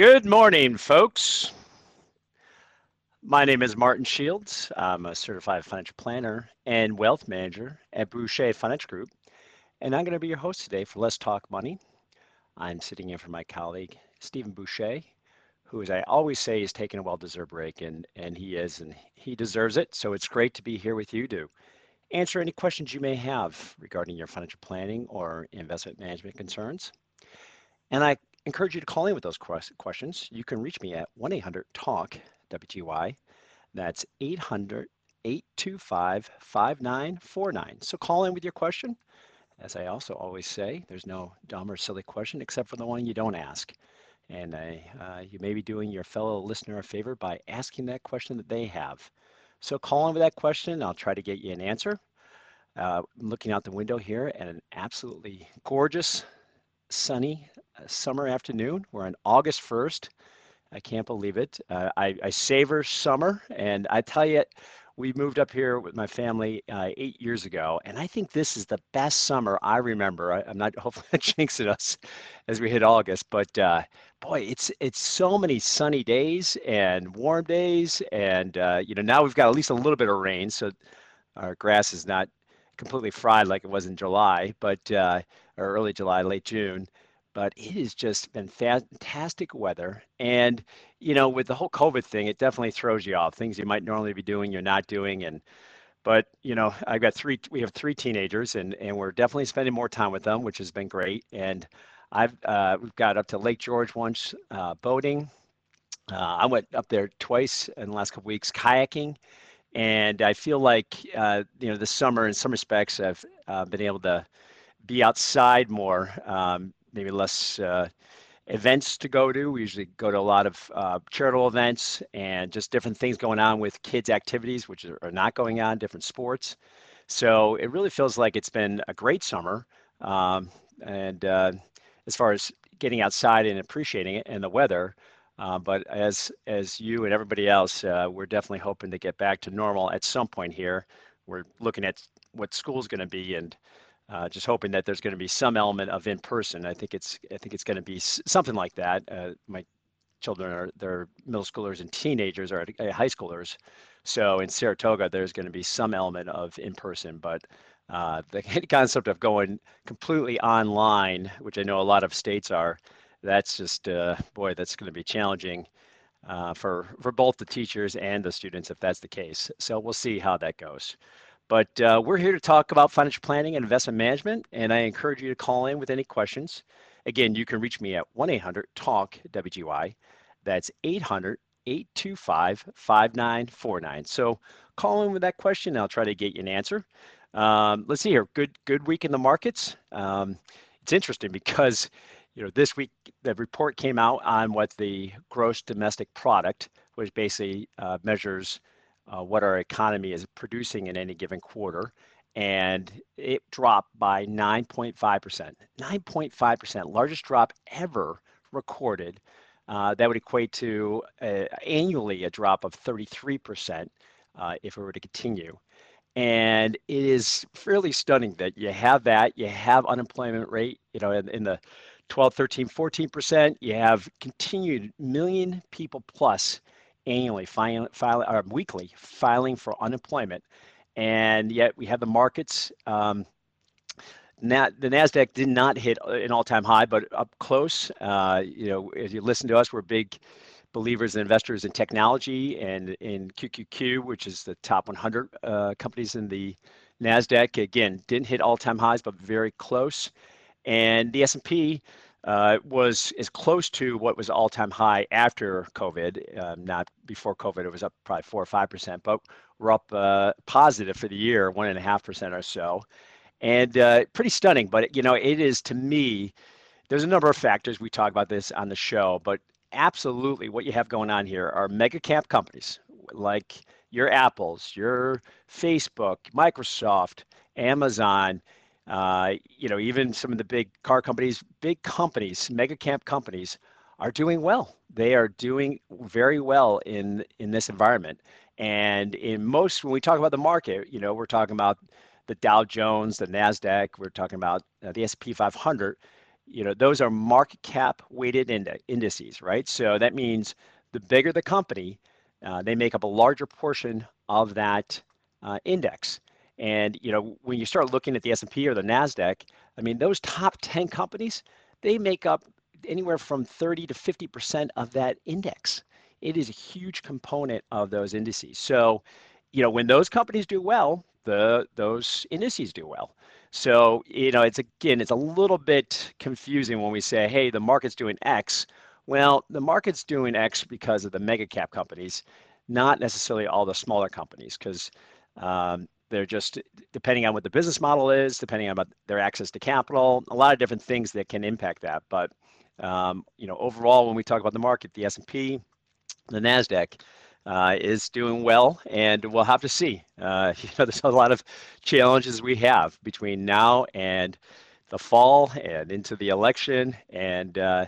Good morning, folks. My name is Martin Shields. I'm a certified financial planner and wealth manager at Bouchey Financial Group, and I'm going to be your host today for Let's Talk Money. I'm sitting in for my colleague Stephen Bouchey, who, as I always say, is taking a well-deserved break, and and he is, and he deserves it. So it's great to be here with you to answer any questions you may have regarding your financial planning or investment management concerns. And I encourage you to call in with those questions. You can reach me at 1-800-TALK-WGY. That's 800-825-5949. So call in with your question. As I also always say, there's no dumb or silly question except for the one you don't ask. And uh, you may be doing your fellow listener a favor by asking that question that they have. So call in with that question. I'll try to get you an answer. Uh, looking out the window here at an absolutely gorgeous, sunny uh, summer afternoon. We're on August 1st. I can't believe it. Uh, I, I savor summer, and I tell you, we moved up here with my family uh, eight years ago, and I think this is the best summer I remember. I, am not hopefully not jinxing us as we hit August, but uh, boy, it's it's so many sunny days and warm days, and uh, you know now we've got at least a little bit of rain, so our grass is not completely fried like it was in July, but uh, or early July, late June but it has just been fantastic weather. And, you know, with the whole COVID thing, it definitely throws you off. Things you might normally be doing, you're not doing. And, but, you know, I've got three, we have three teenagers and, and we're definitely spending more time with them, which has been great. And I've, uh, we've got up to Lake George once uh, boating. Uh, I went up there twice in the last couple weeks kayaking. And I feel like, uh, you know, this summer, in some respects, I've uh, been able to be outside more. Um, maybe less uh, events to go to. We usually go to a lot of uh, charitable events and just different things going on with kids' activities, which are not going on, different sports. So it really feels like it's been a great summer. Um, and uh, as far as getting outside and appreciating it and the weather, uh, but as as you and everybody else, uh, we're definitely hoping to get back to normal at some point here. We're looking at what school's going to be and uh, just hoping that there's going to be some element of in person. I think it's I think it's going to be something like that. Uh, my children are they're middle schoolers and teenagers are uh, high schoolers, so in Saratoga there's going to be some element of in person, but. The concept of going completely online, which I know a lot of states are, that's just uh, boy, that's going to be challenging uh, for for both the teachers and the students if that's the case. So we'll see how that goes. But uh, we're here to talk about financial planning and investment management, and I encourage you to call in with any questions. Again, you can reach me at 1 800 TALK WGY. That's 800 825 5949. So call in with that question, I'll try to get you an answer. Um, let's see here. Good, good week in the markets. Um, it's interesting because you know this week the report came out on what the gross domestic product, which basically uh, measures uh, what our economy is producing in any given quarter. And it dropped by 9.5%. 9.5%, largest drop ever recorded. Uh, that would equate to uh, annually a drop of 33% uh, if it were to continue. And it is fairly stunning that you have that, you have unemployment rate, you know, in, in the 12, 13, 14%, you have continued million people plus annually, filing, filing or weekly, filing for unemployment, and yet we have the markets. Um, the Nasdaq did not hit an all-time high, but up close. Uh, you know, as you listen to us, we're big believers and investors in technology and in QQQ, which is the top 100 uh, companies in the Nasdaq. Again, didn't hit all-time highs, but very close. And the S&P uh, was as close to what was all-time high after COVID, um, not before COVID. It was up probably four or five percent, but we're up uh, positive for the year, one and a half percent or so, and uh, pretty stunning. But you know, it is to me. There's a number of factors we talk about this on the show, but absolutely what you have going on here are mega cap companies like your Apples, your Facebook, Microsoft, Amazon, uh, you know, even some of the big car companies, big companies, mega cap companies are doing well. They are doing very well in in this environment. And in most, when we talk about the market, you know, we're talking about the Dow Jones, the Nasdaq, we're talking about uh, the S&P 500. You know, those are market cap weighted indices, right? So that means the bigger the company, uh, they make up a larger portion of that uh, index. And you know, when you start looking at the S&P or the Nasdaq, I mean, those top 10 companies, they make up anywhere from 30 to 50% of that index. It is a huge component of those indices. So, you know, when those companies do well, the those indices do well. So, you know, it's again, it's a little bit confusing when we say, hey, the market's doing X. Well, the market's doing X because of the mega cap companies, not necessarily all the smaller companies, because um, they're just depending on what the business model is, depending on their access to capital, a lot of different things that can impact that. But um, you know, overall, when we talk about the market, the S&P, the Nasdaq uh, is doing well, and we'll have to see. Uh, you know, there's a lot of challenges we have between now and the fall, and into the election, and uh,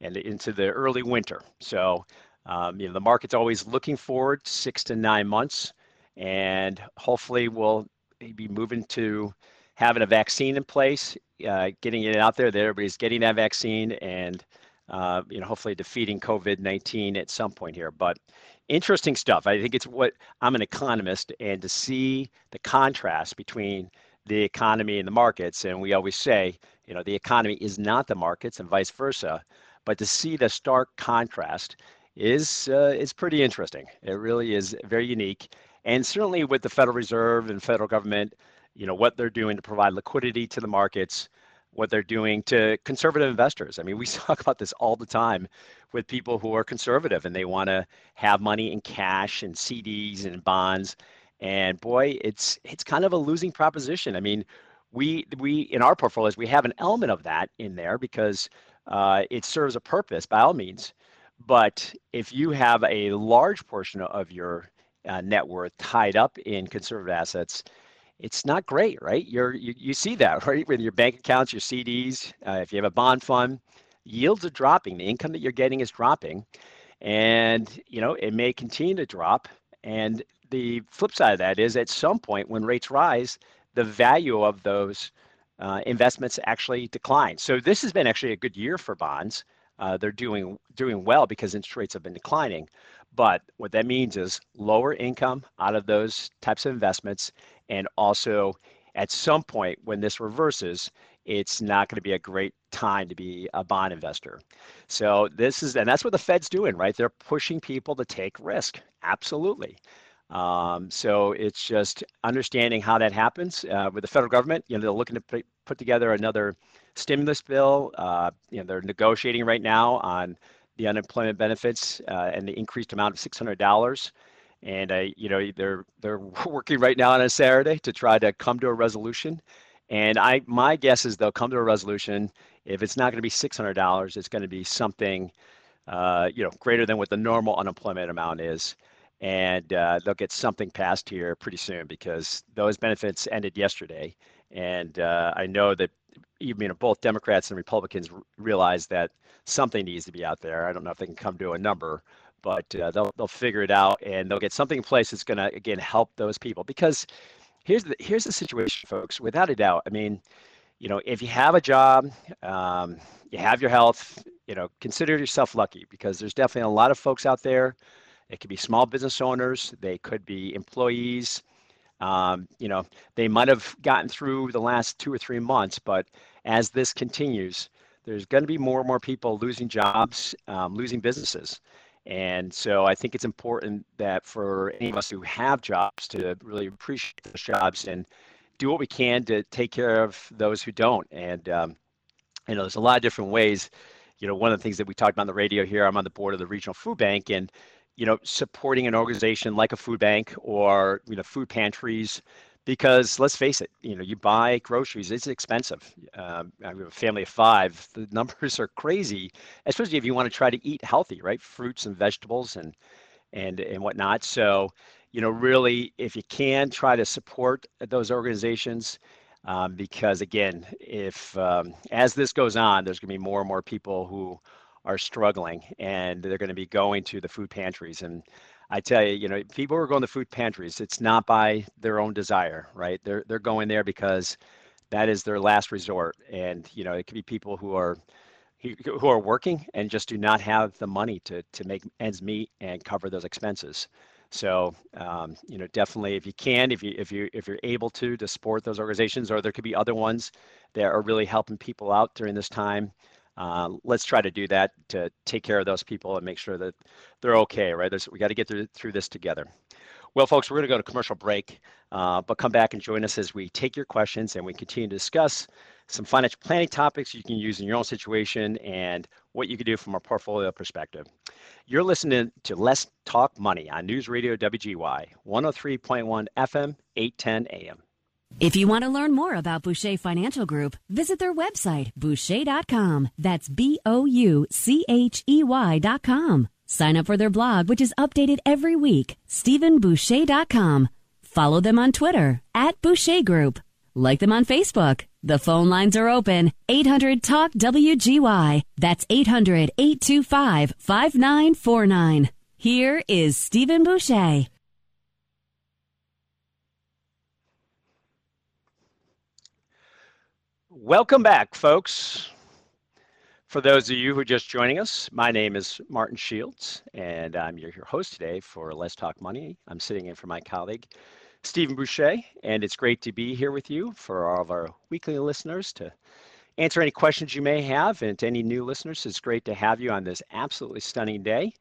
and into the early winter. So, um, you know, the market's always looking forward six to nine months, and hopefully we'll be moving to having a vaccine in place, uh, getting it out there that everybody's getting that vaccine, and uh, you know, hopefully defeating COVID-19 at some point here. But interesting stuff. I think it's what I'm an economist, and to see the contrast between the economy and the markets, and we always say, you know, the economy is not the markets, and vice versa. But to see the stark contrast is uh, is pretty interesting. It really is very unique, and certainly with the Federal Reserve and federal government, you know, what they're doing to provide liquidity to the markets what they're doing to conservative investors. I mean, we talk about this all the time with people who are conservative and they want to have money in cash and CDs and bonds. And boy, it's it's kind of a losing proposition. I mean, we we in our portfolios we have an element of that in there because uh, it serves a purpose by all means. But if you have a large portion of your uh, net worth tied up in conservative assets, it's not great, right? You're, you, you see that, right? With your bank accounts, your CDs, uh, if you have a bond fund, yields are dropping. The income that you're getting is dropping. And, you know, it may continue to drop. And the flip side of that is at some point when rates rise, the value of those uh, investments actually decline. So this has been actually a good year for bonds. Uh, they're doing doing well because interest rates have been declining. But what that means is lower income out of those types of investments. And also, at some point when this reverses, it's not going to be a great time to be a bond investor. So, this is, and that's what the Fed's doing, right? They're pushing people to take risk. Absolutely. Um, so, it's just understanding how that happens uh, with the federal government. You know, they're looking to put together another stimulus bill. Uh, you know, they're negotiating right now on the unemployment benefits uh, and the increased amount of $600. And I, you know, they're they're working right now on a Saturday to try to come to a resolution. And I, my guess is they'll come to a resolution. If it's not going to be $600, it's going to be something, uh, you know, greater than what the normal unemployment amount is. And uh, they'll get something passed here pretty soon because those benefits ended yesterday. And uh, I know that you know both Democrats and Republicans realize that something needs to be out there. I don't know if they can come to a number, but uh, they'll they'll figure it out and they'll get something in place that's going to again help those people because here's the here's the situation, folks. Without a doubt, I mean, you know, if you have a job, um, you have your health, you know, consider yourself lucky because there's definitely a lot of folks out there. It could be small business owners, they could be employees. Um, you know, they might have gotten through the last two or three months, but as this continues, there's going to be more and more people losing jobs, um, losing businesses. And so I think it's important that for any of us who have jobs to really appreciate those jobs and do what we can to take care of those who don't. And, um, you know, there's a lot of different ways. You know, one of the things that we talked about on the radio here, I'm on the board of the regional food bank and, you know, supporting an organization like a food bank or, you know, food pantries because let's face it, you know, you buy groceries, it's expensive. Um, I have a family of five. The numbers are crazy, especially if you want to try to eat healthy, right? Fruits and vegetables and and and whatnot. So, you know, really, if you can, try to support those organizations. Um, because again, if um, as this goes on, there's going to be more and more people who are struggling, and they're going to be going to the food pantries. And I tell you, you know, people are going to food pantries, it's not by their own desire, right? They're they're going there because that is their last resort, and you know, it could be people who are who are working and just do not have the money to to make ends meet and cover those expenses. So um, you know, definitely, if you can, if you if you if you're able to, to support those organizations, or there could be other ones that are really helping people out during this time. Uh, let's try to do that to take care of those people and make sure that they're okay, right? There's, we got to get through, through this together. Well, folks, we're going to go to commercial break, uh, but come back and join us as we take your questions and we continue to discuss some financial planning topics you can use in your own situation and what you can do from a portfolio perspective. You're listening to Let's Talk Money on News Radio WGY, 103.1 FM, 810 AM. If you want to learn more about Bouchey Financial Group, visit their website, bouchey.com. That's B O U C H E Y.com. Sign up for their blog, which is updated every week, StephenBouchey.com. Follow them on Twitter, at Bouchey Group. Like them on Facebook. The phone lines are open, 800 Talk WGY. That's 800 825 5949. Here is Stephen Bouchey. Welcome back, folks. For those of you who are just joining us, my name is Martin Shields, and I'm your, your host today for Let's Talk Money. I'm sitting in for my colleague, Stephen Bouchey, and it's great to be here with you for all of our weekly listeners to answer any questions you may have. And to any new listeners, it's great to have you on this absolutely stunning day.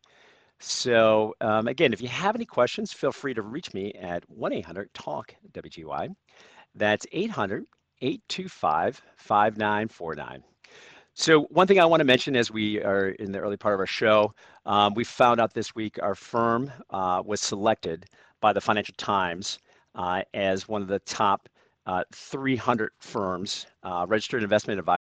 So, um, again, if you have any questions, feel free to reach me at 1 800 TALK WGY. That's 800 825 5949. So one thing I want to mention as we are in the early part of our show, um, we found out this week our firm uh, was selected by the Financial Times uh, as one of the top uh, 300 firms, uh, registered investment advisors.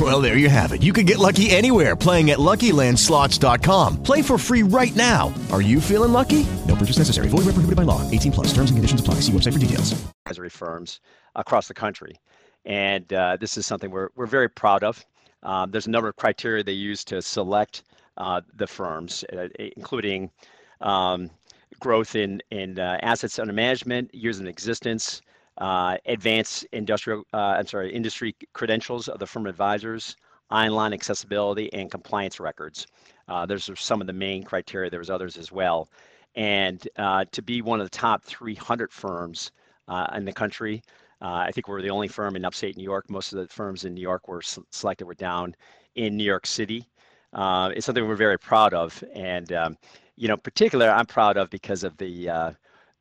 Well, there you have it. You can get lucky anywhere playing at LuckyLandSlots.com. Play for free right now. Are you feeling lucky? No purchase necessary. Void where prohibited by law. 18 plus. Terms and conditions apply. See website for details. Advisory firms across the country, and uh, this is something we're we're very proud of. Um, there's a number of criteria they use to select uh, the firms, uh, including um, growth in, in uh, assets under management, years in existence, uh, advanced industrial, uh, I'm sorry, industry credentials of the firm advisors, online accessibility, and compliance records. Uh, those are some of the main criteria. There was others as well. And to be one of the top 300 firms in the country, I think we're the only firm in upstate New York. Most of the firms in New York were selected were down in New York City uh, is something we're very proud of. And, um, you know, particular, I'm proud of because of the, uh,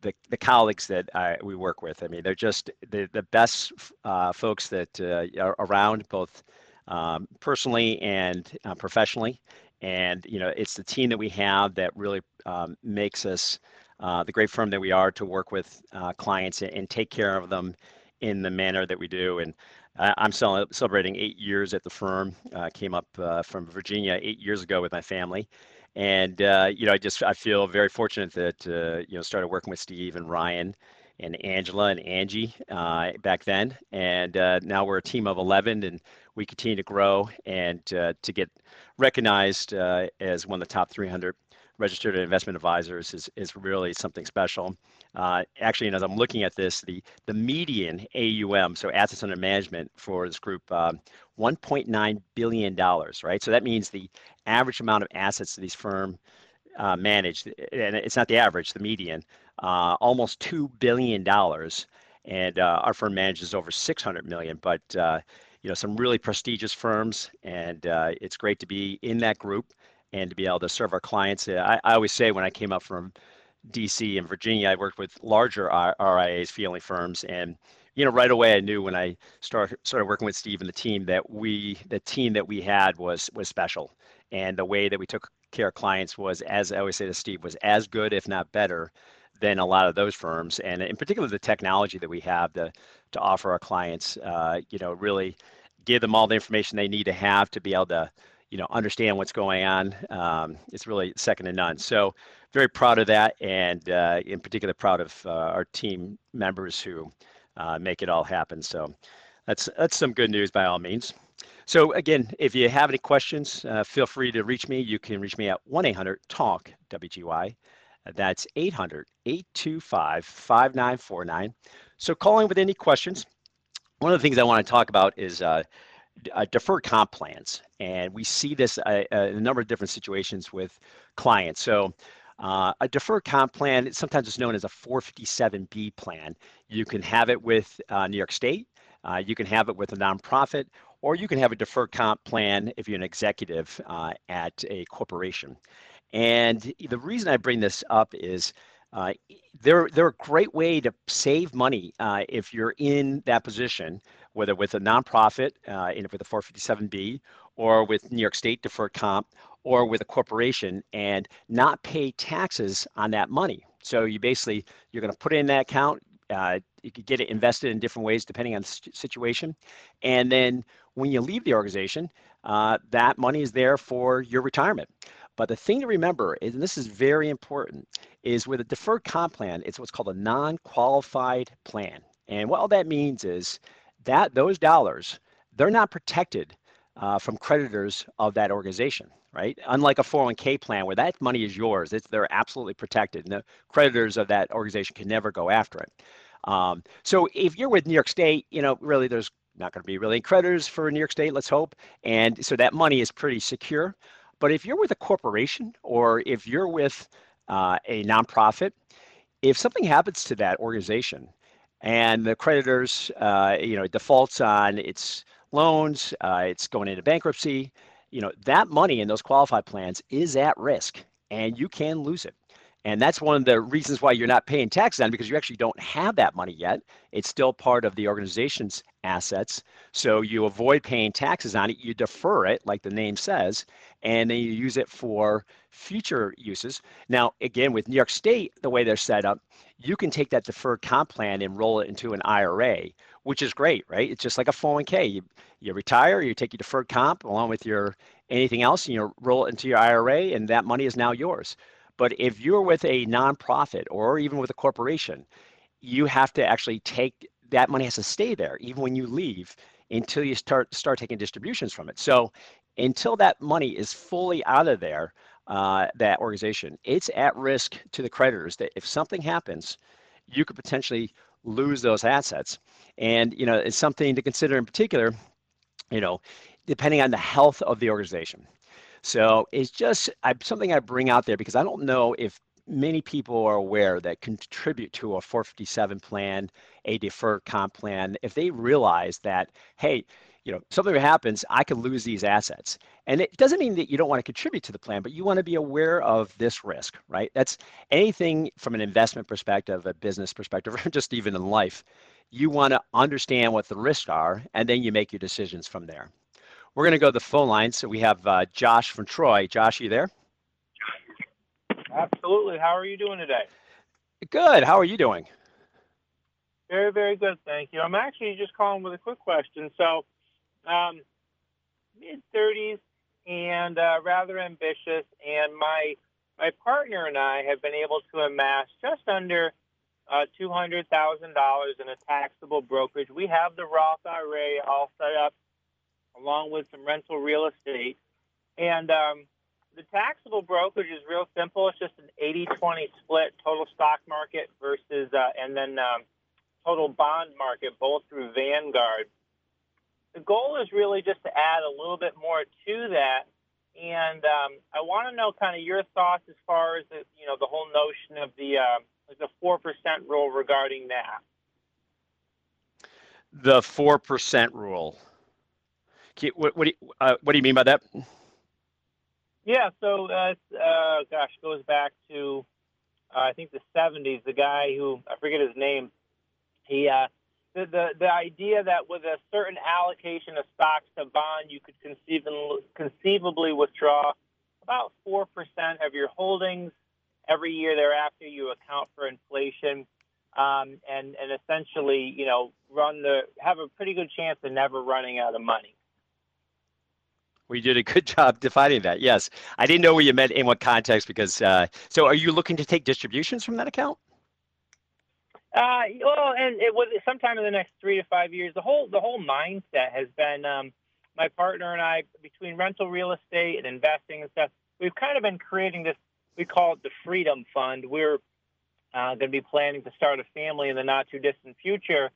the, the colleagues that I, we work with. I mean, they're just the, the best uh, folks that uh, are around, both um, personally and uh, professionally. And, you know, it's the team that we have that really um, makes us uh, the great firm that we are to work with clients and, and take care of them in the manner that we do. And I'm celebrating eight years at the firm. Uh, came up uh, from Virginia eight years ago with my family, and uh, you know, I just I feel very fortunate that uh, you know started working with Steve and Ryan and Angela and Angie uh, back then, and uh, now we're a team of 11, and we continue to grow and to get recognized as one of the top 300 registered investment advisors is, is really something special. Uh, actually, and as I'm looking at this, the, the median AUM, so assets under management for this group, uh, $1.9 billion, right? So that means the average amount of assets that these firms uh, manage, and it's not the average, the median, uh, almost $2 billion. And uh, our firm manages over 600 million, but uh, you know, some really prestigious firms, and it's great to be in that group and to be able to serve our clients. I, I always say when I came up from DC and Virginia, I worked with larger RIAs, fee firms, and you know, right away I knew when I started started working with Steve and the team that we, the team that we had was was special, and the way that we took care of clients was, as I always say to Steve, was as good, if not better, than a lot of those firms. And in particular, the technology that we have to to offer our clients, uh, you know, really give them all the information they need to have to be able to, you know, understand what's going on. Um, it's really second to none. So very proud of that, and uh, in particular, proud of uh, our team members who uh, make it all happen. So that's that's some good news by all means. So again, if you have any questions, uh, feel free to reach me. You can reach me at 1-800-TALK-WGY. That's 800-825-5949. So calling with any questions. One of the things I want to talk about is uh, uh, deferred comp plans. And we see this uh, uh in a number of different situations with clients. So uh, a deferred comp plan, sometimes it's known as a 457B plan. You can have it with uh, New York State, uh, you can have it with a nonprofit, or you can have a deferred comp plan if you're an executive uh, at a corporation. And the reason I bring this up is uh, they're, they're a great way to save money uh, if you're in that position, whether with a nonprofit, uh, in, with a 457B, or with New York State deferred comp, or with a corporation and not pay taxes on that money. So you basically you're to put it in that account. Uh, you could get it invested in different ways depending on the situation, and then when you leave the organization, uh, that money is there for your retirement. But the thing to remember, and this is very important, is with a deferred comp plan, it's what's called a non-qualified plan. And what all that means is that those dollars, they're not protected uh, from creditors of that organization right? Unlike a 401k plan where that money is yours, it's, they're absolutely protected. And the creditors of that organization can never go after it. Um, so if you're with New York State, you know, really there's not going to be really creditors for New York State, let's hope. And so that money is pretty secure. But if you're with a corporation or if you're with uh, a nonprofit, if something happens to that organization and the creditors, uh, you know, defaults on its loans, uh, it's going into bankruptcy, you know, that money in those qualified plans is at risk and you can lose it. And that's one of the reasons why you're not paying taxes on it, because you actually don't have that money yet. It's still part of the organization's assets. So you avoid paying taxes on it, you defer it, like the name says, and then you use it for future uses. Now, again, with New York State, the way they're set up, you can take that deferred comp plan and roll it into an IRA, which is great, right? It's just like a 401k. You, you retire, you take your deferred comp along with your anything else, and you roll it into your IRA, and that money is now yours. But if you're with a nonprofit or even with a corporation, you have to actually take that money has to stay there even when you leave until you start start taking distributions from it. So until that money is fully out of there, uh, that organization, it's at risk to the creditors that if something happens, you could potentially lose those assets. And you know, it's something to consider in particular. You know, depending on the health of the organization. So it's just I, something I bring out there because I don't know if many people are aware that contribute to a 457 plan, a deferred comp plan, if they realize that, hey, you know, something happens, I could lose these assets. And it doesn't mean that you don't want to contribute to the plan, but you want to be aware of this risk, right? That's anything from an investment perspective, a business perspective, or just even in life. You want to understand what the risks are, and then you make your decisions from there. We're going to go to the phone line. So we have uh, Josh from Troy. Josh, are you there? Absolutely. How are you doing today? Good. How are you doing? Very, very good. Thank you. I'm actually just calling with a quick question. So, um, mid 30s and uh, rather ambitious, and my my partner and I have been able to amass just under uh, two hundred thousand dollars in a taxable brokerage. We have the Roth IRA all set up, along with some rental real estate, and um, the taxable brokerage is real simple. It's just an 80-20 split, total stock market versus, uh, and then um, total bond market, both through Vanguard the goal is really just to add a little bit more to that. And um, I want to know kind of your thoughts as far as the, you know the whole notion of the uh, the four percent rule regarding that. The four percent rule. What, what, do you, uh, what do you mean by that? Yeah, so uh, uh, gosh, goes back to uh, I think the '70s. The guy who I forget his name, he uh, the, the the idea that with a certain allocation of stocks to bond, you could conceivably conceivably withdraw about four percent of your holdings every year thereafter. You account for inflation, um, and and essentially, you know, run the have a pretty good chance of never running out of money. We did a good job defining that. Yes, I didn't know what you meant in what context because. Uh, so, are you looking to take distributions from that account? Uh, well, and it was sometime in the next three to five years. The whole the whole mindset has been um, my partner and I between rental real estate and investing and stuff. We've kind of been creating this. We call it the Freedom Fund. We're uh, going to be planning to start a family in the not too distant future,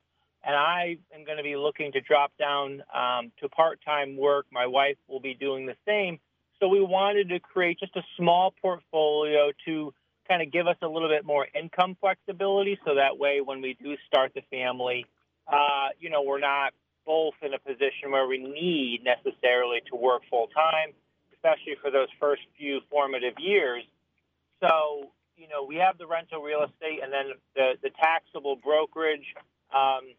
and I am going to be looking to drop down um, to part time work. My wife will be doing the same. So we wanted to create just a small portfolio to kind of give us a little bit more income flexibility so that way when we do start the family, uh, you know, we're not both in a position where we need necessarily to work full time, especially for those first few formative years. So, you know, we have the rental real estate and then the, the taxable brokerage um,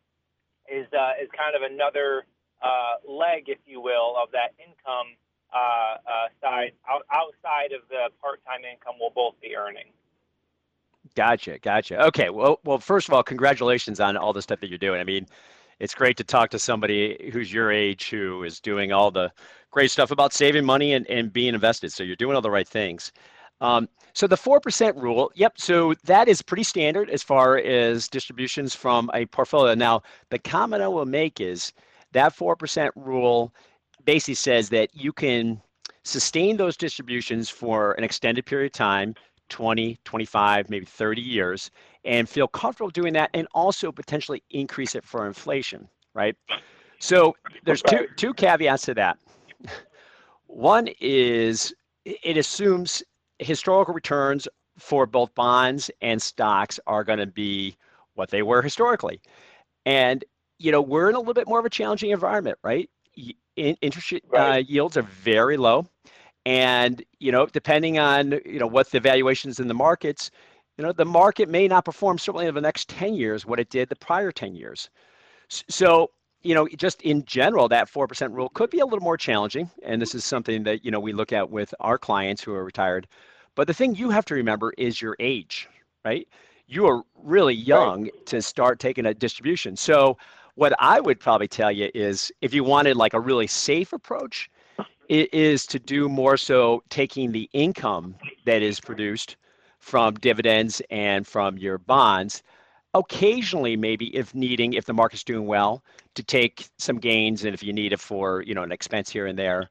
is, uh, is kind of another uh, leg, if you will, of that income uh, uh, side out, outside of the part-time income we'll both be earning. Gotcha, gotcha. Okay, well, well, first of all, congratulations on all the stuff that you're doing. I mean, it's great to talk to somebody who's your age who is doing all the great stuff about saving money and, and being invested. So you're doing all the right things. Um, so the 4% rule, yep, so that is pretty standard as far as distributions from a portfolio. Now, the comment I will make is that 4% rule basically says that you can sustain those distributions for an extended period of time 20, 25, maybe 30 years and feel comfortable doing that and also potentially increase it for inflation, right? So there's two two caveats to that. One is it assumes historical returns for both bonds and stocks are going to be what they were historically. And you know, we're in a little bit more of a challenging environment, right? Interest uh, yields are very low. And you know, depending on you know what the valuations in the markets, you know, the market may not perform certainly in the next 10 years what it did the prior 10 years. So, you know, just in general, that 4% rule could be a little more challenging. And this is something that, you know, we look at with our clients who are retired. But the thing you have to remember is your age, right? You are really young right. to start taking a distribution. So, what I would probably tell you is if you wanted like a really safe approach, it is to do more so taking the income that is produced from dividends and from your bonds. Occasionally, maybe if needing, if the market's doing well, to take some gains, and if you need it for you know an expense here and there.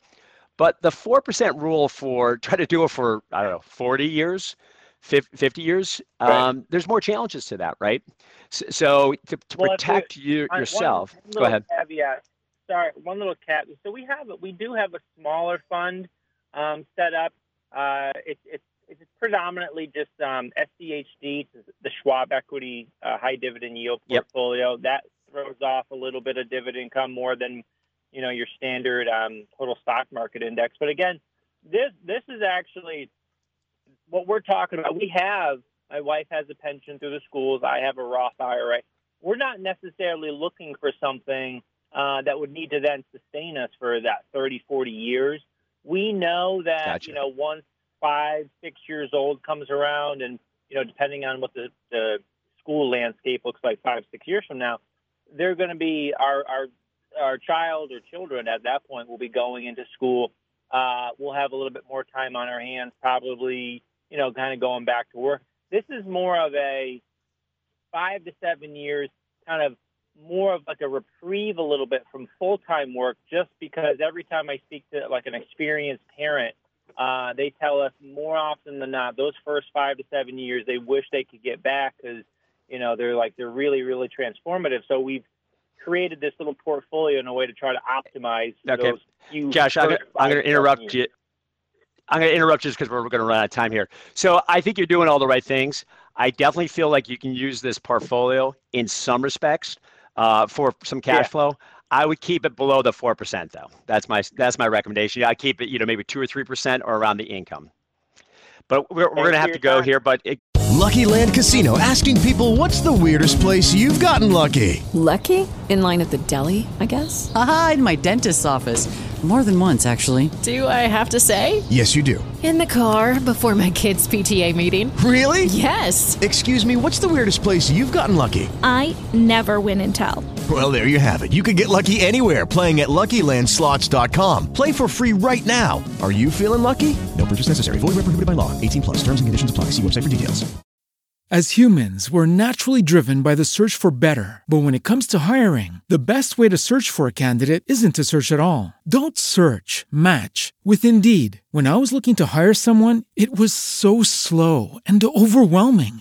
But the four percent rule for try to do it for I don't know forty years, 50 years. Right. Um, there's more challenges to that, right? So, so to, to well, protect you yourself. One, go ahead. Caveat sorry, one little cat. So we have we do have a smaller fund um, set up. Uh, it, it's it's predominantly just um, SCHD, the Schwab Equity uh, High Dividend Yield portfolio. Yep. That throws off a little bit of dividend income more than you know your standard um, total stock market index. But again, this this is actually what we're talking about. We have my wife has a pension through the schools. I have a Roth IRA. We're not necessarily looking for something uh, that would need to then sustain us for that 30, 40 years. We know that, gotcha. you know, once five, six years old comes around and, you know, depending on what the, the school landscape looks like five, six years from now, they're going to be our, our, our child or children at that point will be going into school. Uh, we'll have a little bit more time on our hands, probably, you know, kind of going back to work. This is more of a five to seven years kind of more of like a reprieve a little bit from full time work just because every time I speak to like an experienced parent, uh, they tell us more often than not those first five to seven years they wish they could get back because you know they're like they're really really transformative. So we've created this little portfolio in a way to try to optimize okay. those few. Josh, I'm going to interrupt you. I'm going to interrupt just because we're going to run out of time here. So I think you're doing all the right things. I definitely feel like you can use this portfolio in some respects uh, for some cash yeah. flow. I would keep it below the four percent though. That's my that's my recommendation. I keep it, you know, maybe two or three percent or around the income. But we're, we're gonna have to go here. But it, Lucky Land Casino asking people, "What's the weirdest place you've gotten lucky?" Lucky? In line at the deli, I guess. Aha, in my dentist's office. More than once, actually. Do I have to say? Yes, you do. In the car before my kids' PTA meeting. Really? Yes. Excuse me, what's the weirdest place you've gotten lucky? I never win and tell. Well, there you have it. You can get lucky anywhere playing at LuckyLandSlots.com. Play for free right now. Are you feeling lucky? No purchase necessary. Void where prohibited by law. 18 plus. Terms and conditions apply. See website for details. As humans, we're naturally driven by the search for better. But when it comes to hiring, the best way to search for a candidate isn't to search at all. Don't search, match with Indeed. When I was looking to hire someone, it was so slow and overwhelming.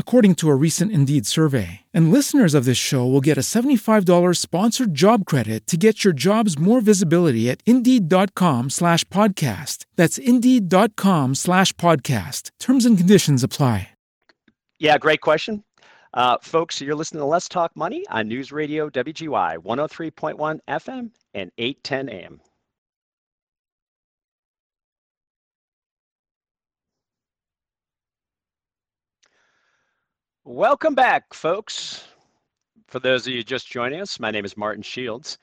according to a recent Indeed survey. And listeners of this show will get a $75 sponsored job credit to get your jobs more visibility at Indeed.com slash podcast. That's Indeed.com slash podcast. Terms and conditions apply. yeah, great question. Uh, folks, you're listening to Let's Talk Money on News Radio WGY 103.1 FM and 810 AM. Welcome back, folks. For those of you just joining us, my name is Martin Shields,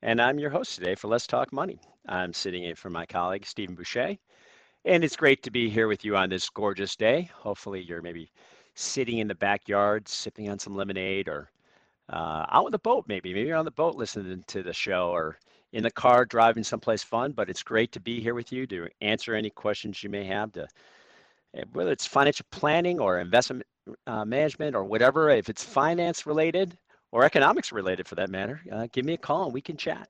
and I'm your host today for Let's Talk Money. I'm sitting in for my colleague, Stephen Bouchey, and it's great to be here with you on this gorgeous day. Hopefully, you're maybe sitting in the backyard, sipping on some lemonade, or uh, out on the boat, maybe. Maybe you're on the boat listening to the show, or in the car driving someplace fun. But it's great to be here with you to answer any questions you may have to eh, whether it's financial planning or investment uh, management or whatever, if it's finance related or economics related for that matter, uh, give me a call and we can chat.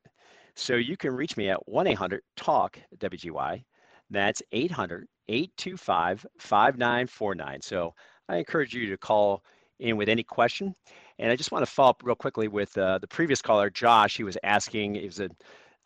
So you can reach me at 1 800 TALK WGY. That's 800 825 5949. So I encourage you to call in with any question. And I just want to follow up real quickly with uh, the previous caller, Josh. He was asking, he was a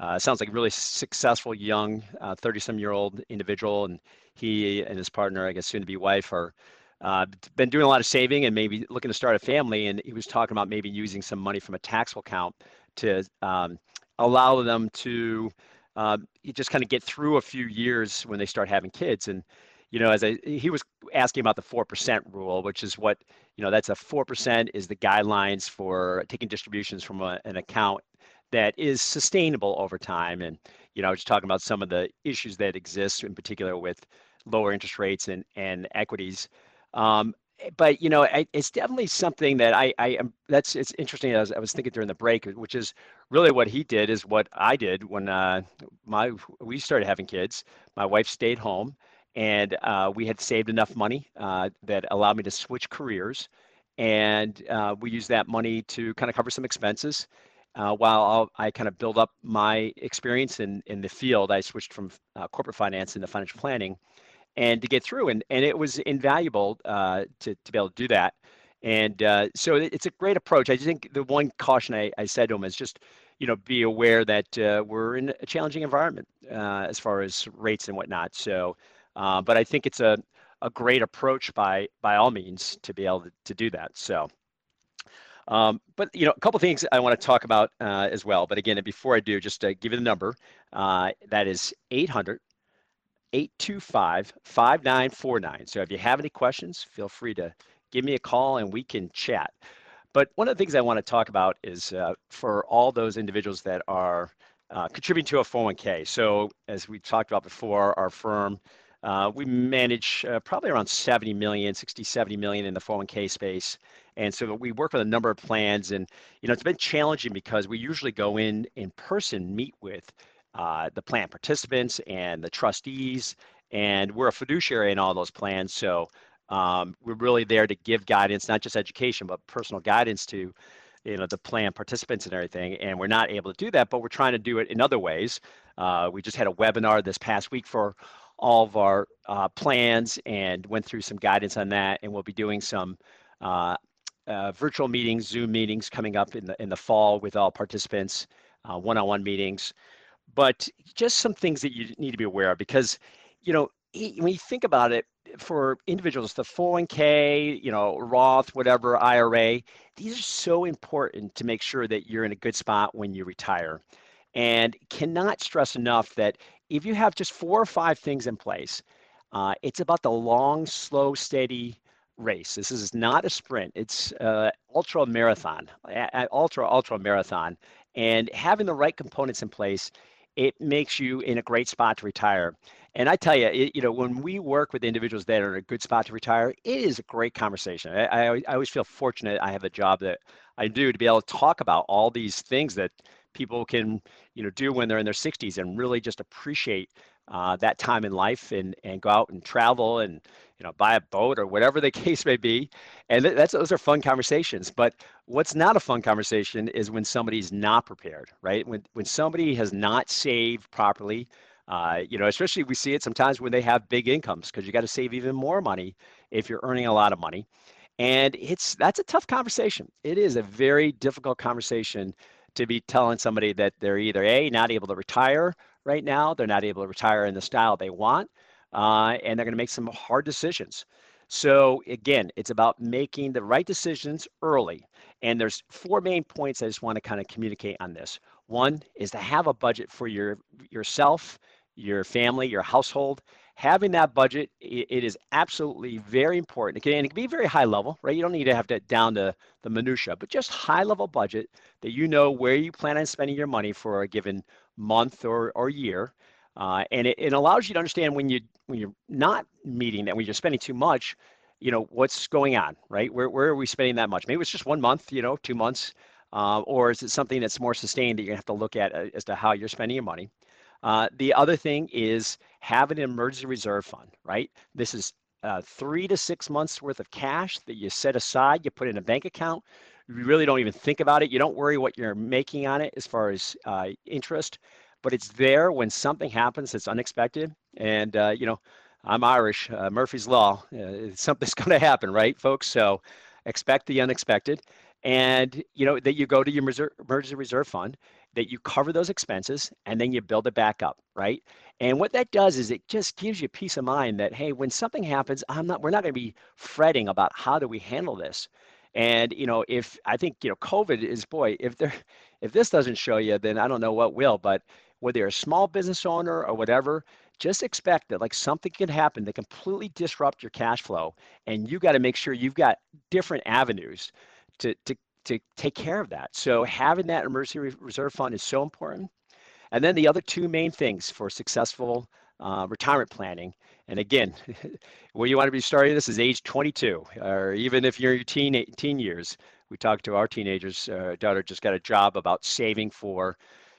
uh, sounds like a really successful young 30 some year old individual and he and his partner i guess soon to be wife are uh, been doing a lot of saving and maybe looking to start a family and he was talking about maybe using some money from a taxable account to um, allow them to uh, just kind of get through a few years when they start having kids and you know as I, he was asking about the 4% rule which is what you know that's a 4% is the guidelines for taking distributions from a, an account that is sustainable over time. And, you know, I was talking about some of the issues that exist in particular with lower interest rates and, and equities. Um, but, you know, I, it's definitely something that I, I am, that's, it's interesting. As I was thinking during the break, which is really what he did is what I did when uh, my, we started having kids. My wife stayed home and uh, we had saved enough money uh, that allowed me to switch careers. And uh, we used that money to kind of cover some expenses uh, while I'll, i kind of build up my experience in, in the field, I switched from uh, corporate finance into financial planning and to get through. And, and it was invaluable uh, to, to be able to do that. And uh, so it's a great approach. I think the one caution I, I said to him is just, you know, be aware that uh, we're in a challenging environment uh, as far as rates and whatnot. So, but I think it's a, a great approach by by all means to be able to, to do that. So. Um, but you know, a couple things I want to talk about uh, as well. But again, before I do, just to give you the number, uh, that is 800 825 5949. So if you have any questions, feel free to give me a call and we can chat. But one of the things I want to talk about is uh, for all those individuals that are uh, contributing to a 401k. So as we talked about before, our firm uh, we manage uh, probably around 70 million, 60, 70 million in the 401k space. And so we work with a number of plans and, you know, it's been challenging because we usually go in in person, meet with uh, the plan participants and the trustees, and we're a fiduciary in all those plans. So um, we're really there to give guidance, not just education, but personal guidance to you know the plan participants and everything and we're not able to do that but we're trying to do it in other ways uh, we just had a webinar this past week for all of our uh, plans and went through some guidance on that and we'll be doing some uh, uh virtual meetings zoom meetings coming up in the in the fall with all participants uh, one-on-one meetings but just some things that you need to be aware of because you know when you think about it for individuals, the 401k, you know, Roth, whatever, IRA, these are so important to make sure that you're in a good spot when you retire. And cannot stress enough that if you have just four or five things in place, uh, it's about the long, slow, steady race. This is not a sprint. It's uh, ultra marathon, ultra ultra marathon, and having the right components in place, it makes you in a great spot to retire. And I tell you, it, you know, when we work with individuals that are in a good spot to retire, it is a great conversation. I, I, I always feel fortunate I have a job that I do to be able to talk about all these things that people can, you know, do when they're in their 60s and really just appreciate uh, that time in life and and go out and travel and you know buy a boat or whatever the case may be and that's those are fun conversations but what's not a fun conversation is when somebody's not prepared right when when somebody has not saved properly uh, you know, especially we see it sometimes when they have big incomes because you got to save even more money if you're earning a lot of money. And it's that's a tough conversation. It is a very difficult conversation to be telling somebody that they're either a not able to retire right now, they're not able to retire in the style they want, uh, and they're going to make some hard decisions. So again, it's about making the right decisions early. And there's four main points I just want to kind of communicate on this. One is to have a budget for your yourself your family, your household. Having that budget, it is absolutely very important. It and it can be very high level, right? You don't need to have to down to the minutia, but just high level budget that you know where you plan on spending your money for a given month or, or year. Uh, and it, it allows you to understand when you when you're not meeting that, when you're spending too much, you know what's going on, right? Where where are we spending that much? Maybe it's just one month, you know, two months, uh, or is it something that's more sustained that you have to look at uh, as to how you're spending your money? Uh, the other thing is have an emergency reserve fund, right? This is uh, three to six months worth of cash that you set aside, you put in a bank account. You really don't even think about it. You don't worry what you're making on it as far as uh, interest, but it's there when something happens that's unexpected. And, uh, you know, I'm Irish, uh, Murphy's Law, uh, something's going to happen, right, folks? So expect the unexpected and you know that you go to your emergency reserve fund that you cover those expenses and then you build it back up right? And what that does is it just gives you peace of mind that hey when something happens i'm not we're not going to be fretting about how do we handle this. And you know if i think you know covid is boy if there if this doesn't show you then i don't know what will but whether you're a small business owner or whatever just expect that like something can happen that completely disrupt your cash flow and you got to make sure you've got different avenues to, to, to take care of that. So having that emergency reserve fund is so important. And then the other two main things for successful uh, retirement planning. And again, where you want to be starting this is age 22, or even if you're in your teen, teen years. We talked to our teenagers. Uh, daughter just got a job about saving for,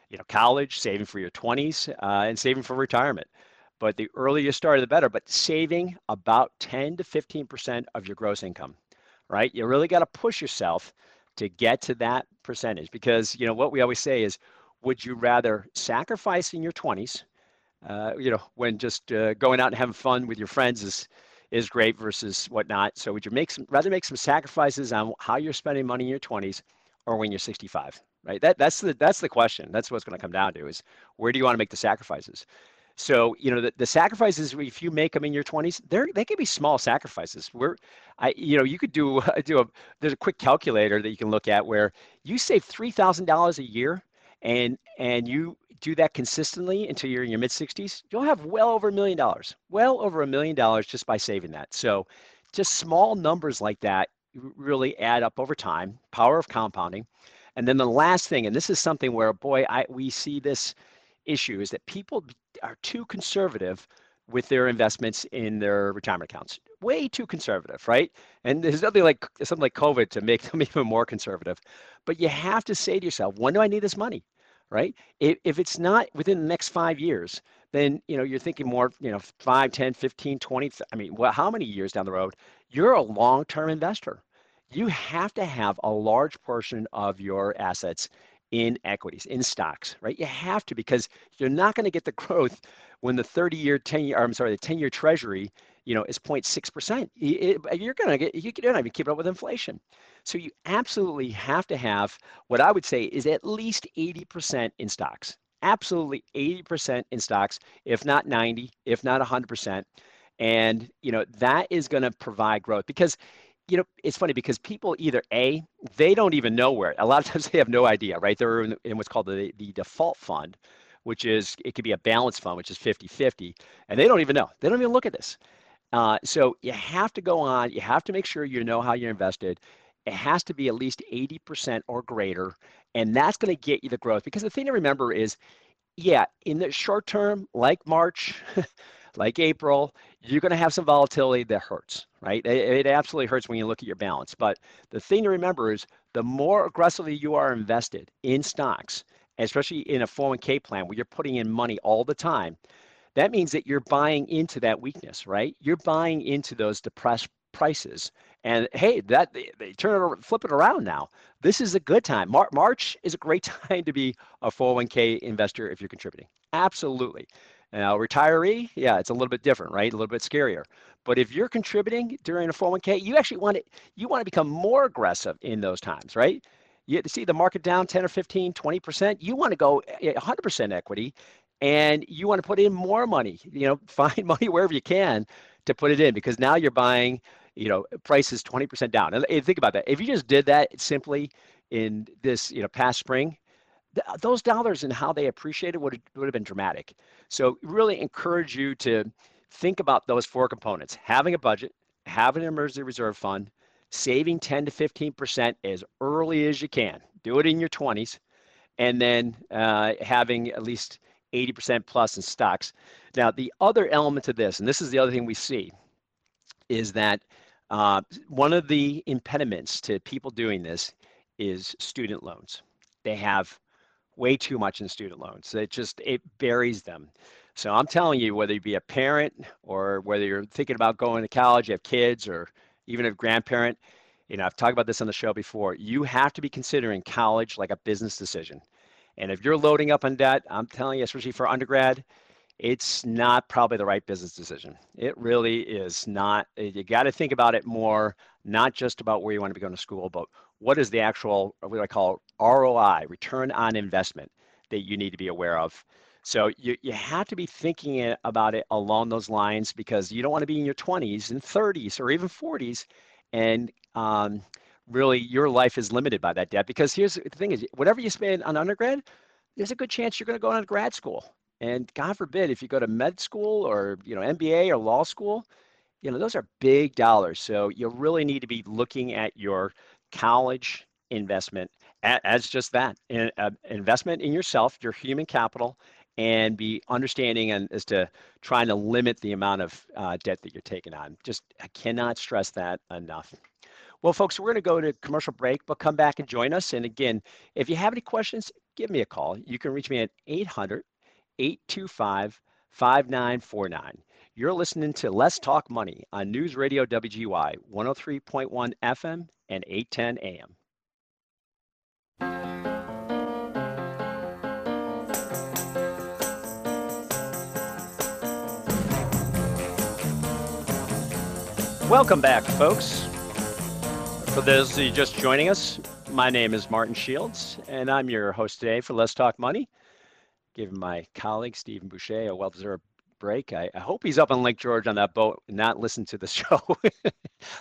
you know, college, saving for your 20s, uh, and saving for retirement. But the earlier you start, the better. But saving about 10 to 15 percent of your gross income right? You really got to push yourself to get to that percentage because, you know, what we always say is, would you rather sacrifice in your 20s, uh, you know, when just uh, going out and having fun with your friends is is great versus whatnot. So would you make some rather make some sacrifices on how you're spending money in your 20s or when you're 65? Right. That that's the that's the question. That's what's going to come down to is where do you want to make the sacrifices? So you know the, the sacrifices if you make them in your 20s, they're they can be small sacrifices. We're, I you know you could do do a there's a quick calculator that you can look at where you save three thousand dollars a year, and and you do that consistently until you're in your mid 60s, you'll have well over a million dollars, well over a million dollars just by saving that. So just small numbers like that really add up over time. Power of compounding. And then the last thing, and this is something where boy, I we see this issue is that people are too conservative with their investments in their retirement accounts. Way too conservative, right? And there's nothing like something like COVID to make them even more conservative. But you have to say to yourself, when do I need this money? Right? If, if it's not within the next five years, then you know you're thinking more, you know, 5, 10, 15, 20, I mean, well, how many years down the road? You're a long-term investor you have to have a large portion of your assets in equities, in stocks, right? You have to because you're not going to get the growth when the 30-year, 10-year, I'm sorry, the 10-year Treasury, you know, is 0.6%. You're going to get, you're not even keep up with inflation. So you absolutely have to have what I would say is at least 80% in stocks. Absolutely 80% in stocks, if not 90, if not 100%. And you know that is going to provide growth because you know, it's funny because people either A, they don't even know where. A lot of times they have no idea, right? They're in, in what's called the, the default fund, which is, it could be a balanced fund, which is 50 50, and they don't even know. They don't even look at this. Uh, so you have to go on, you have to make sure you know how you're invested. It has to be at least 80% or greater, and that's going to get you the growth. Because the thing to remember is, yeah, in the short term, like March, like April, you're going to have some volatility that hurts, right? It, it, absolutely hurts when you look at your balance. But the thing to remember is the more aggressively you are invested in stocks, especially in a 401k plan where you're putting in money all the time, that means that you're buying into that weakness, right? You're buying into those depressed prices. And hey, that they, they turn it, flip it around now. This is a good time. Mar- March is a great time to be a 401k investor if you're contributing. Absolutely. Now, retiree, yeah, it's a little bit different, right? A little bit scarier. But if you're contributing during a 401k, you actually want to you want to become more aggressive in those times, right? You see the market down 10 or 15, 20%, you want to go eh, 100% equity and you want to put in more money, you know, find money wherever you can to put it in because now you're buying, you know, prices 20% down. And eh, think about that. If you just did that simply in this, you know, past spring, th- those dollars and how they appreciated would would have been dramatic. So really encourage you to think about those four components: having a budget, having an emergency reserve fund, saving 10 to 15 percent as early as you can. Do it in your 20s, and then uh, having at least 80 percent plus in stocks. Now, the other element to this, and this is the other thing we see, is that uh, one of the impediments to people doing this is student loans. They have way too much in student loans. It just it buries them. So I'm telling you, whether you be a parent or whether you're thinking about going to college, you have kids, or even a grandparent, you know, I've talked about this on the show before. You have to be considering college like a business decision. And if you're loading up on debt, I'm telling you, especially for undergrad, it's not probably the right business decision. It really is not. You got to think about it more, not just about where you want to be going to school, but what is the actual, what do I call ROI, return on investment, that you need to be aware of. So you, you have to be thinking about it along those lines because you don't want to be in your 20s and 30s or even 40s and um, really your life is limited by that debt because here's the thing is whatever you spend on undergrad, there's a good chance you're going to go on grad school. And God forbid if you go to med school or you know MBA or law school, you know those are big dollars. So you really need to be looking at your college investment as just that an uh, investment in yourself, your human capital, and be understanding and as to trying to limit the amount of uh, debt that you're taking on. Just I cannot stress that enough. Well, folks, we're going to go to commercial break, but come back and join us. And again, if you have any questions, give me a call. You can reach me at 800 825 5949. You're listening to Let's Talk Money on News Radio WGY 103.1 FM and 810 AM. Welcome back, folks. For those of you just joining us, my name is Martin Shields, and I'm your host today for Let's Talk Money giving my colleague Stephen Bouchey a well-deserved break. I, I, hope he's up on Lake George on that boat and not listen to the show.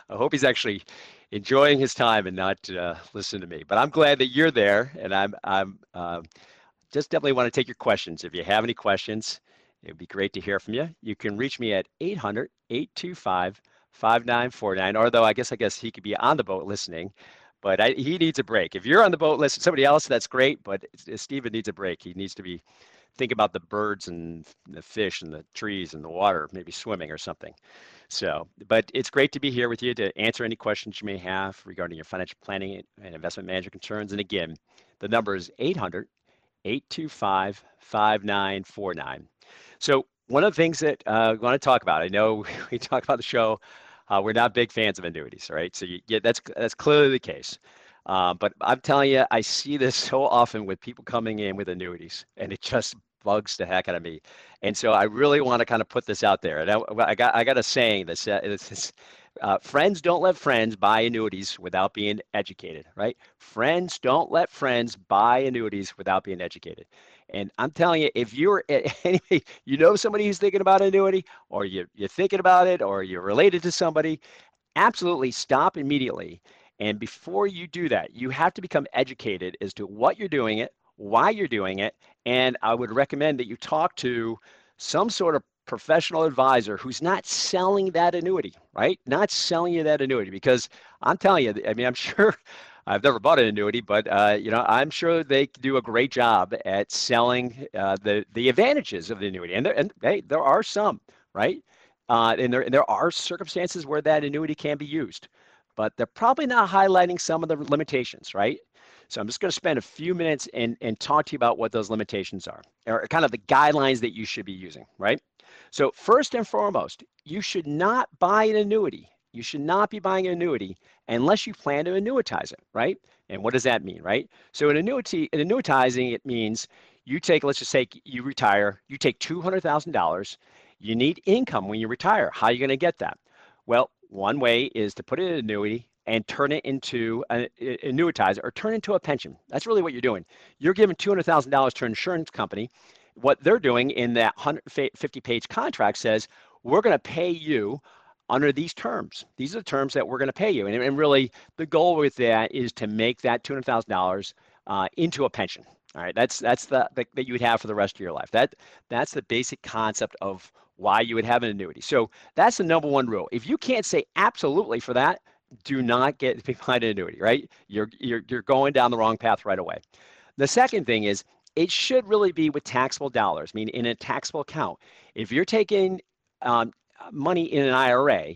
I hope he's actually enjoying his time and not uh, listen to me. But I'm glad that you're there, and I'm I'm uh, just definitely want to take your questions. If you have any questions, it would be great to hear from you. You can reach me at 800 825 5949. Although I guess I guess he could be on the boat listening but I, he needs a break. If you're on the boat, listen, somebody else, that's great. But Stephen needs a break. He needs to be think about the birds and the fish and the trees and the water, maybe swimming or something. So, but it's great to be here with you to answer any questions you may have regarding your financial planning and investment management concerns. And again, the number is 800 825 5949. So, one of the things that uh, we want to talk about, I know we talk about the show Uh, we're not big fans of annuities, right? So you, yeah, that's that's clearly the case. Uh, but I'm telling you, I see this so often with people coming in with annuities, and it just bugs the heck out of me. And so I really want to kind of put this out there. And I, I got I got a saying that says, uh, friends don't let friends buy annuities without being educated, right? Friends don't let friends buy annuities without being educated. And I'm telling you, if you're anyway, you know somebody who's thinking about annuity, or you, you're thinking about it, or you're related to somebody, absolutely stop immediately. And before you do that, you have to become educated as to what you're doing it, why you're doing it, and I would recommend that you talk to some sort of professional advisor who's not selling that annuity, right? Not selling you that annuity because I'm telling you, I mean, I'm sure I've never bought an annuity, but uh, you know, I'm sure they do a great job at selling uh, the the advantages of the annuity, and there, and hey, there are some, right? Uh, and there and there are circumstances where that annuity can be used, but they're probably not highlighting some of the limitations, right? So I'm just going to spend a few minutes and and talk to you about what those limitations are, or kind of the guidelines that you should be using, right? So first and foremost, you should not buy an annuity. You should not be buying an annuity unless you plan to annuitize it, right? And what does that mean, right? So an annuity, an annuitizing, it means you take, let's just say you retire, you take $200,000, you need income when you retire. How are you going to get that? Well, one way is to put it in an annuity and turn it into an annuitize or turn it into a pension. That's really what you're doing. You're giving $200,000 to an insurance company what they're doing in that 150 page contract says, we're going to pay you under these terms. These are the terms that we're going to pay you. And, and really, the goal with that is to make that $200,000 uh, into a pension. All right, that's that's the, the that you would have for the rest of your life. That that's the basic concept of why you would have an annuity. So that's the number one rule. If you can't say absolutely for that, do not get behind an annuity. Right? You're you're you're going down the wrong path right away. The second thing is it should really be with taxable dollars, I mean, in a taxable account. If you're taking um, money in an IRA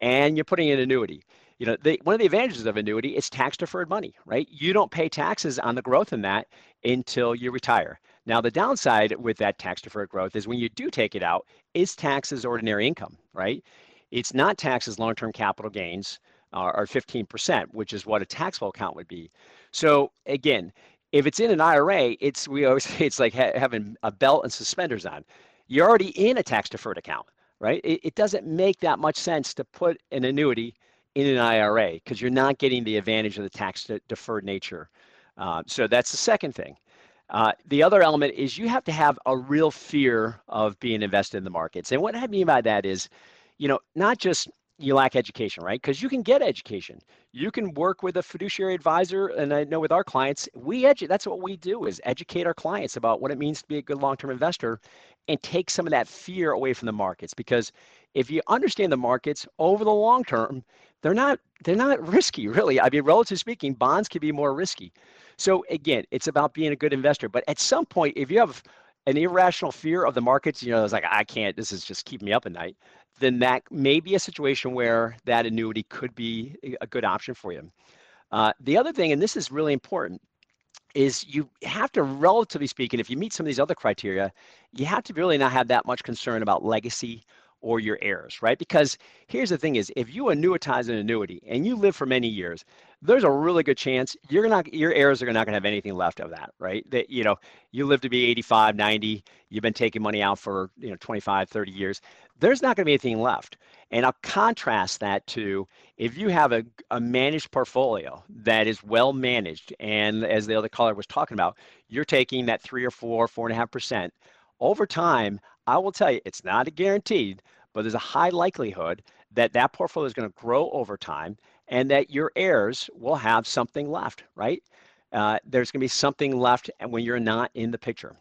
and you're putting in an annuity, you know, the, one of the advantages of annuity is tax deferred money, right? You don't pay taxes on the growth in that until you retire. Now, the downside with that tax deferred growth is when you do take it out, is taxed as ordinary income, right? It's not taxed as long term capital gains uh, or 15%, which is what a taxable account would be. So, again, if it's in an IRA, it's we always say it's like ha- having a belt and suspenders on. You're already in a tax deferred account, right? It, it doesn't make that much sense to put an annuity in an IRA because you're not getting the advantage of the tax deferred nature. Uh, so that's the second thing. Uh, the other element is you have to have a real fear of being invested in the markets. And what I mean by that is, you know, not just you lack education, right? Because you can get education. You can work with a fiduciary advisor, and I know with our clients, we edu- That's what we do is educate our clients about what it means to be a good long-term investor, and take some of that fear away from the markets. Because if you understand the markets over the long term, they're not they're not risky, really. I mean, relatively speaking, bonds can be more risky. So again, it's about being a good investor. But at some point, if you have an irrational fear of the markets, you know, it's like I can't. This is just keeping me up at night then that may be a situation where that annuity could be a good option for you. Uh, the other thing, and this is really important, is you have to, relatively speaking, if you meet some of these other criteria, you have to really not have that much concern about legacy or your heirs, right? Because here's the thing is if you annuitize an annuity and you live for many years, there's a really good chance you're not your heirs are not going to have anything left of that, right? That you know, you live to be 85, 90, you've been taking money out for, you know, 25, 30 years there's not going to be anything left. And I'll contrast that to if you have a, a managed portfolio that is well managed, and as the other caller was talking about, you're taking that three or four, four and a half percent over time. I will tell you, it's not a guaranteed, but there's a high likelihood that that portfolio is going to grow over time, and that your heirs will have something left. Right? Uh, there's going to be something left, when you're not in the picture.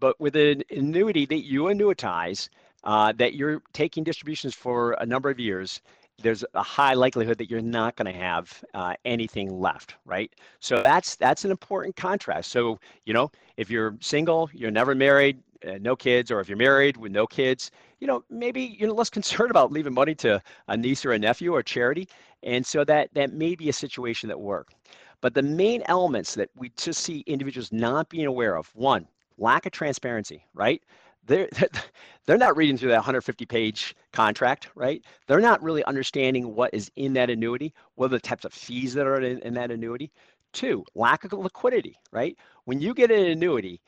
But with an annuity that you annuitize, uh, that you're taking distributions for a number of years, there's a high likelihood that you're not going to have uh, anything left, right? So that's that's an important contrast. So you know, if you're single, you're never married, uh, no kids, or if you're married with no kids, you know, maybe you're less concerned about leaving money to a niece or a nephew or a charity, and so that that may be a situation that work. But the main elements that we just see individuals not being aware of: one, lack of transparency, right? they're they're not reading through that 150 page contract, right? They're not really understanding what is in that annuity, what are the types of fees that are in, in that annuity. Two, lack of liquidity, right? When you get an annuity,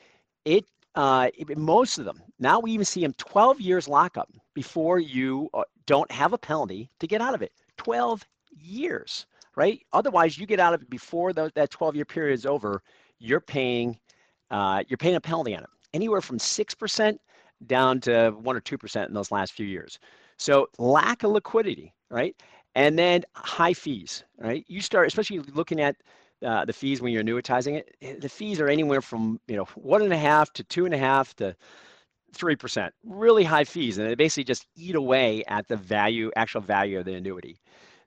it uh, most of them now we even see them 12 years lockup before you uh, don't have a penalty to get out of it. 12 years, right? Otherwise, you get out of it before the, that 12 year period is over. You're paying uh, you're paying a penalty on it, anywhere from six percent down to one or two percent in those last few years. So lack of liquidity, right? And then high fees, right? You start, especially looking at uh, the fees when you're annuitizing it. Eh, the fees are anywhere from you know one and a half to two and a half to three percent. Really high fees, and they basically just eat away at the value, actual value of the annuity.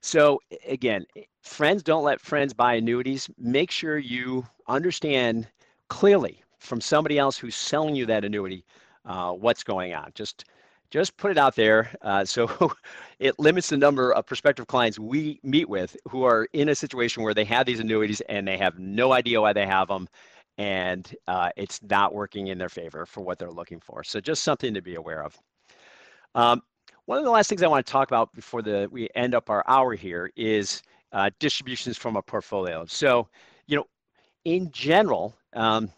So again, eh, friends don't let friends buy annuities. Make sure you understand clearly from somebody else who's selling you that annuity uh, what's going on. Just just put it out there uh, so it limits the number of prospective clients we meet with who are in a situation where they have these annuities and they have no idea why they have them and uh, it's not working in their favor for what they're looking for. So just something to be aware of. Um, one of the last things i want to talk about before the we end up our hour here is uh, distributions from a portfolio. So you know in general um,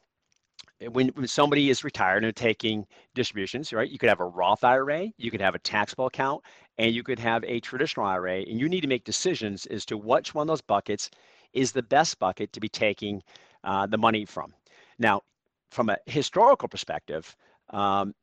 when, when somebody is retired and taking distributions, right? You could have a Roth IRA, you could have a taxable account, and you could have a traditional IRA. And you need to make decisions as to which one of those buckets is the best bucket to be taking uh, the money from. Now, from a historical perspective, um,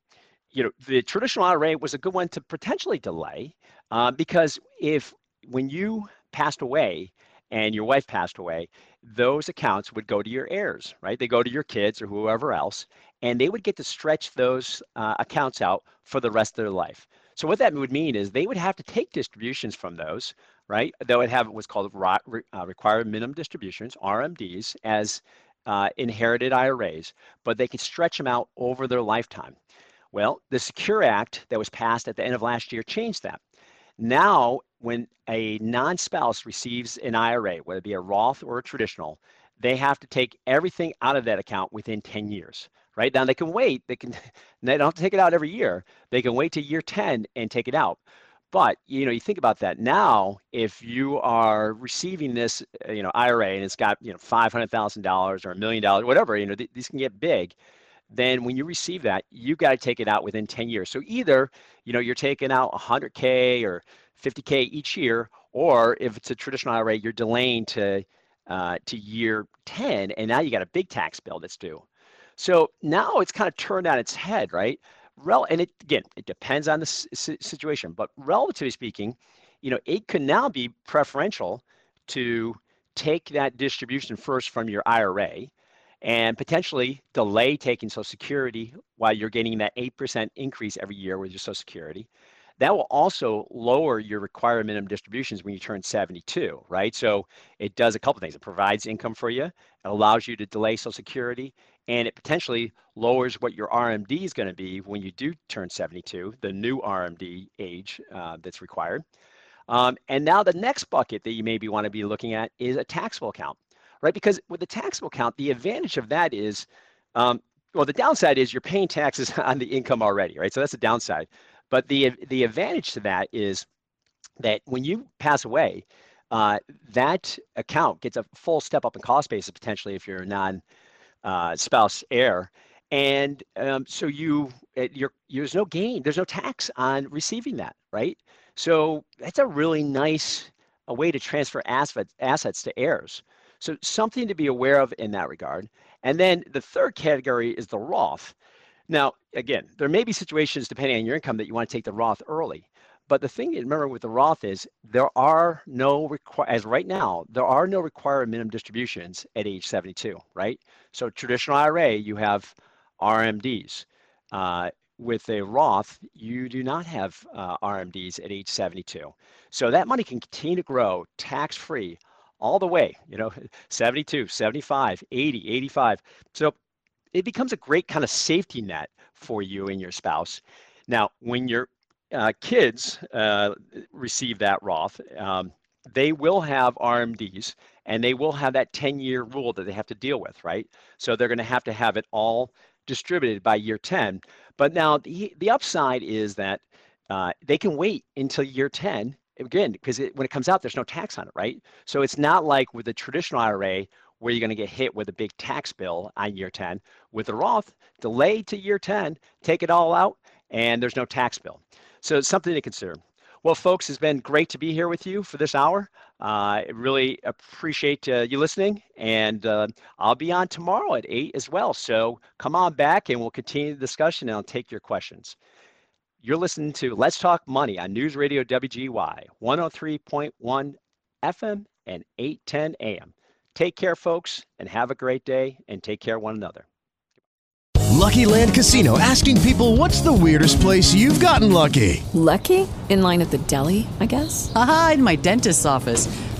you know, the traditional IRA was a good one to potentially delay uh, because if when you passed away and your wife passed away, those accounts would go to your heirs, right? They go to your kids or whoever else, and they would get to stretch those uh, accounts out for the rest of their life. So what that would mean is they would have to take distributions from those, right? They would have what's called uh, required minimum distributions, RMDs, as uh, inherited IRAs, but they could stretch them out over their lifetime. Well, the Secure Act that was passed at the end of last year changed that. Now, when a non-spouse receives an IRA, whether it be a Roth or a traditional, they have to take everything out of that account within 10 years. Right now, they can wait. They can. They don't have to take it out every year. They can wait to year 10 and take it out. But you know, you think about that now. If you are receiving this, uh, you know, IRA and it's got you know five hundred thousand dollars or a million dollars, whatever, you know, th- these can get big then when you receive that, you got to take it out within 10 years. So either, you know, you're taking out 100K or 50K each year, or if it's a traditional IRA, you're delaying to, uh, to year 10, and now you got a big tax bill that's due. So now it's kind of turned on its head, right? Rel- and it, again, it depends on the situation, but relatively speaking, you know, it can now be preferential to take that distribution first from your IRA and potentially delay taking Social Security while you're getting that 8% increase every year with your Social Security. That will also lower your required minimum distributions when you turn 72, right? So it does a couple things. It provides income for you, it allows you to delay Social Security, and it potentially lowers what your RMD is going to be when you do turn 72, the new RMD age uh, that's required. Um, and now the next bucket that you maybe want to be looking at is a taxable account right? Because with the taxable account, the advantage of that is, um, well, the downside is you're paying taxes on the income already, right? So that's the downside. But the the advantage to that is that when you pass away, uh, that account gets a full step up in cost basis potentially if you're a non uh, spouse heir. And um, so you, you're, there's no gain, there's no tax on receiving that, right? So that's a really nice a way to transfer assets, assets to heirs. So something to be aware of in that regard. And then the third category is the Roth. Now, again, there may be situations depending on your income that you want to take the Roth early. But the thing to remember with the Roth is there are no require as right now there are no required minimum distributions at age 72, right? So traditional IRA you have RMDs. Uh, with a Roth, you do not have uh, RMDs at age 72. So that money can continue to grow tax free all the way, you know, 72, 75, 80, 85. So it becomes a great kind of safety net for you and your spouse. Now, when your uh, kids uh, receive that Roth, um, they will have RMDs and they will have that 10 year rule that they have to deal with, right? So they're going to have to have it all distributed by year 10. But now the, the upside is that uh, they can wait until year 10 again because when it comes out there's no tax on it right? So it's not like with the traditional ira where you're going to get hit with a big tax bill on year 10 with the roth delay to year 10 take it all out and there's no tax bill. So it's something to consider. Well folks it's been great to be here with you for this hour. Uh, I really appreciate uh, you listening and uh, i'll be on tomorrow at 8 as well. So come on back and we'll continue the discussion and i'll take your questions you're listening to Let's Talk Money on News Radio WGY, 103.1 FM and 810 AM. Take care, folks, and have a great day, and take care of one another. Lucky Land Casino asking people what's the weirdest place you've gotten lucky? Lucky? In line at the deli, I guess? Aha, in my dentist's office.